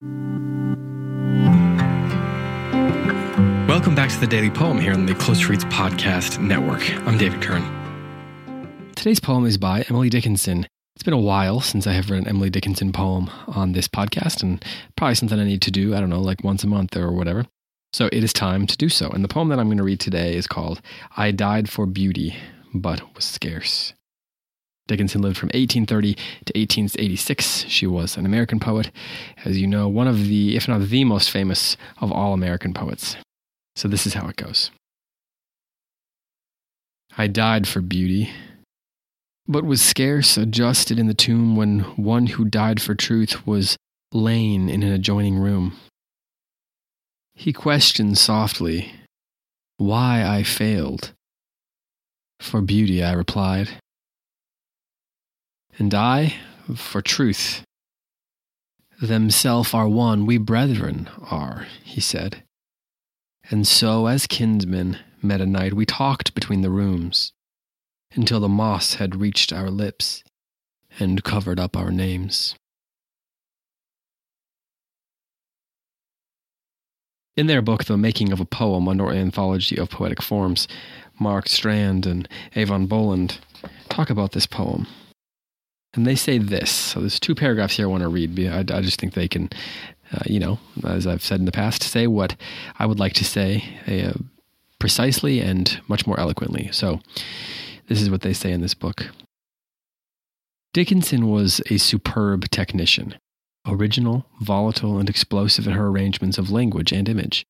Welcome back to the Daily Poem here on the Close Reads Podcast Network. I'm David Kern. Today's poem is by Emily Dickinson. It's been a while since I have read an Emily Dickinson poem on this podcast, and probably something I need to do, I don't know, like once a month or whatever. So it is time to do so. And the poem that I'm going to read today is called I Died for Beauty, but Was Scarce. Dickinson lived from 1830 to 1886. She was an American poet, as you know, one of the, if not the most famous of all American poets. So this is how it goes I died for beauty, but was scarce adjusted in the tomb when one who died for truth was lain in an adjoining room. He questioned softly why I failed. For beauty, I replied and I for truth. Themself are one, we brethren are, he said. And so, as kinsmen met a night, we talked between the rooms until the moss had reached our lips and covered up our names. In their book, The Making of a Poem, an anthology of poetic forms, Mark Strand and Eavan Boland talk about this poem. And they say this. So there's two paragraphs here I want to read. I, I just think they can, uh, you know, as I've said in the past, say what I would like to say uh, precisely and much more eloquently. So this is what they say in this book. Dickinson was a superb technician, original, volatile, and explosive in her arrangements of language and image.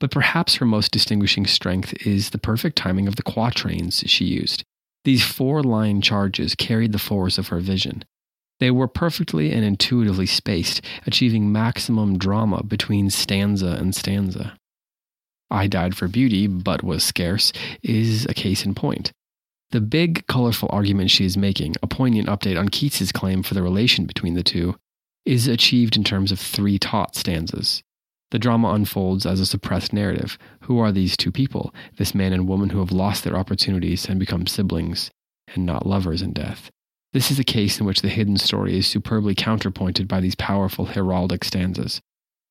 But perhaps her most distinguishing strength is the perfect timing of the quatrains she used. These four line charges carried the force of her vision. They were perfectly and intuitively spaced, achieving maximum drama between stanza and stanza. I Died for Beauty, but was scarce, is a case in point. The big, colorful argument she is making, a poignant update on Keats's claim for the relation between the two, is achieved in terms of three taut stanzas. The drama unfolds as a suppressed narrative. Who are these two people, this man and woman who have lost their opportunities and become siblings, and not lovers in death? This is a case in which the hidden story is superbly counterpointed by these powerful heraldic stanzas.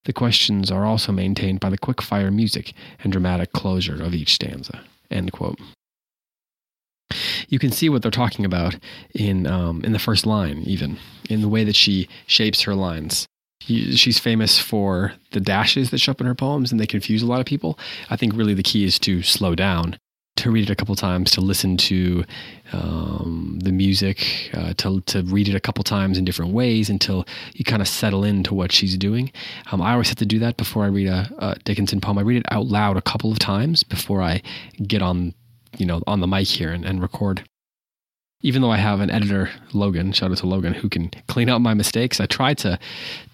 The questions are also maintained by the quick fire music and dramatic closure of each stanza. You can see what they're talking about in um, in the first line, even in the way that she shapes her lines she's famous for the dashes that show up in her poems and they confuse a lot of people. I think really the key is to slow down, to read it a couple times, to listen to um, the music, uh, to, to read it a couple times in different ways until you kind of settle into what she's doing. Um, I always have to do that before I read a, a Dickinson poem. I read it out loud a couple of times before I get on, you know, on the mic here and, and record even though I have an editor, Logan, shout out to Logan, who can clean up my mistakes, I try to,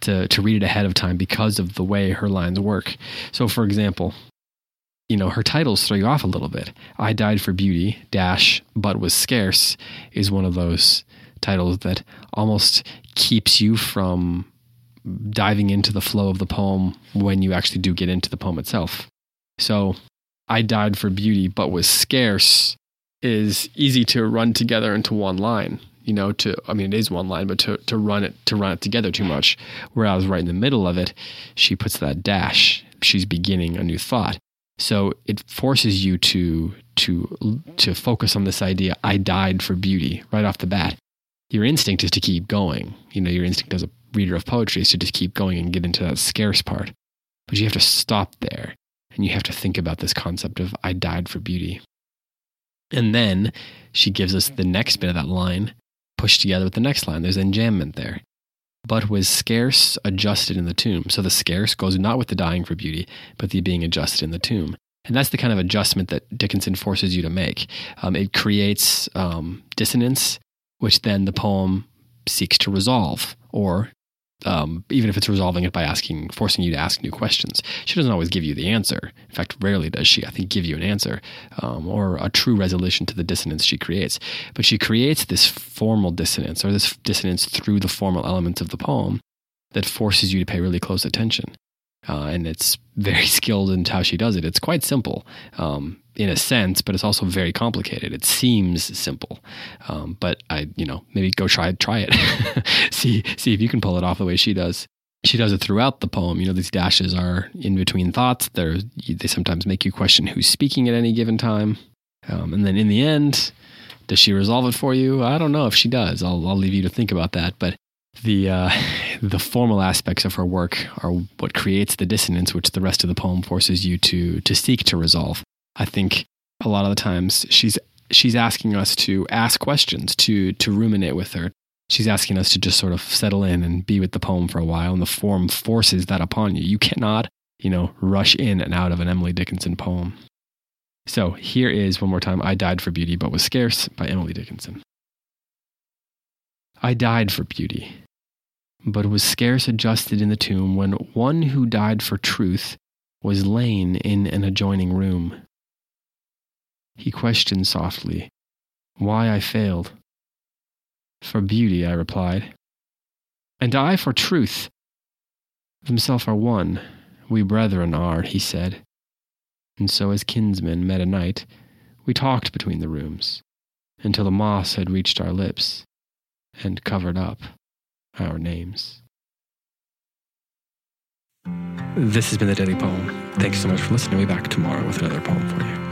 to, to read it ahead of time because of the way her lines work. So, for example, you know, her titles throw you off a little bit. I Died for Beauty, dash, but was scarce is one of those titles that almost keeps you from diving into the flow of the poem when you actually do get into the poem itself. So, I died for beauty, but was scarce is easy to run together into one line you know to i mean it is one line but to, to run it to run it together too much. Whereas right in the middle of it she puts that dash. She's beginning a new thought. So it forces you to to to focus on this idea i died for beauty right off the bat. Your instinct is to keep going. You know your instinct as a reader of poetry is to just keep going and get into that scarce part. But you have to stop there and you have to think about this concept of i died for beauty and then she gives us the next bit of that line pushed together with the next line. There's enjambment there. But was scarce adjusted in the tomb. So the scarce goes not with the dying for beauty, but the being adjusted in the tomb. And that's the kind of adjustment that Dickinson forces you to make. Um, it creates um, dissonance, which then the poem seeks to resolve or um, even if it's resolving it by asking, forcing you to ask new questions. She doesn't always give you the answer. In fact, rarely does she, I think, give you an answer um, or a true resolution to the dissonance she creates. But she creates this formal dissonance or this dissonance through the formal elements of the poem that forces you to pay really close attention. Uh, and it's very skilled in how she does it. It's quite simple um, in a sense, but it's also very complicated. It seems simple, um, but I, you know, maybe go try try it, see see if you can pull it off the way she does. She does it throughout the poem. You know, these dashes are in between thoughts. They're, they sometimes make you question who's speaking at any given time. Um, and then in the end, does she resolve it for you? I don't know if she does. I'll, I'll leave you to think about that. But the uh, the formal aspects of her work are what creates the dissonance, which the rest of the poem forces you to to seek to resolve. I think a lot of the times she's she's asking us to ask questions, to to ruminate with her. She's asking us to just sort of settle in and be with the poem for a while, and the form forces that upon you. You cannot, you know, rush in and out of an Emily Dickinson poem. So here is one more time I Died for Beauty but Was Scarce by Emily Dickinson. I died for beauty, but was scarce adjusted in the tomb when one who died for truth was lain in an adjoining room. He questioned softly why I failed. For beauty, I replied. And I for truth. Themself are one, we brethren are, he said. And so, as kinsmen met a night, we talked between the rooms until the moss had reached our lips and covered up our names. This has been the Daily Poem. Thanks so much for listening. We'll be back tomorrow with another poem for you.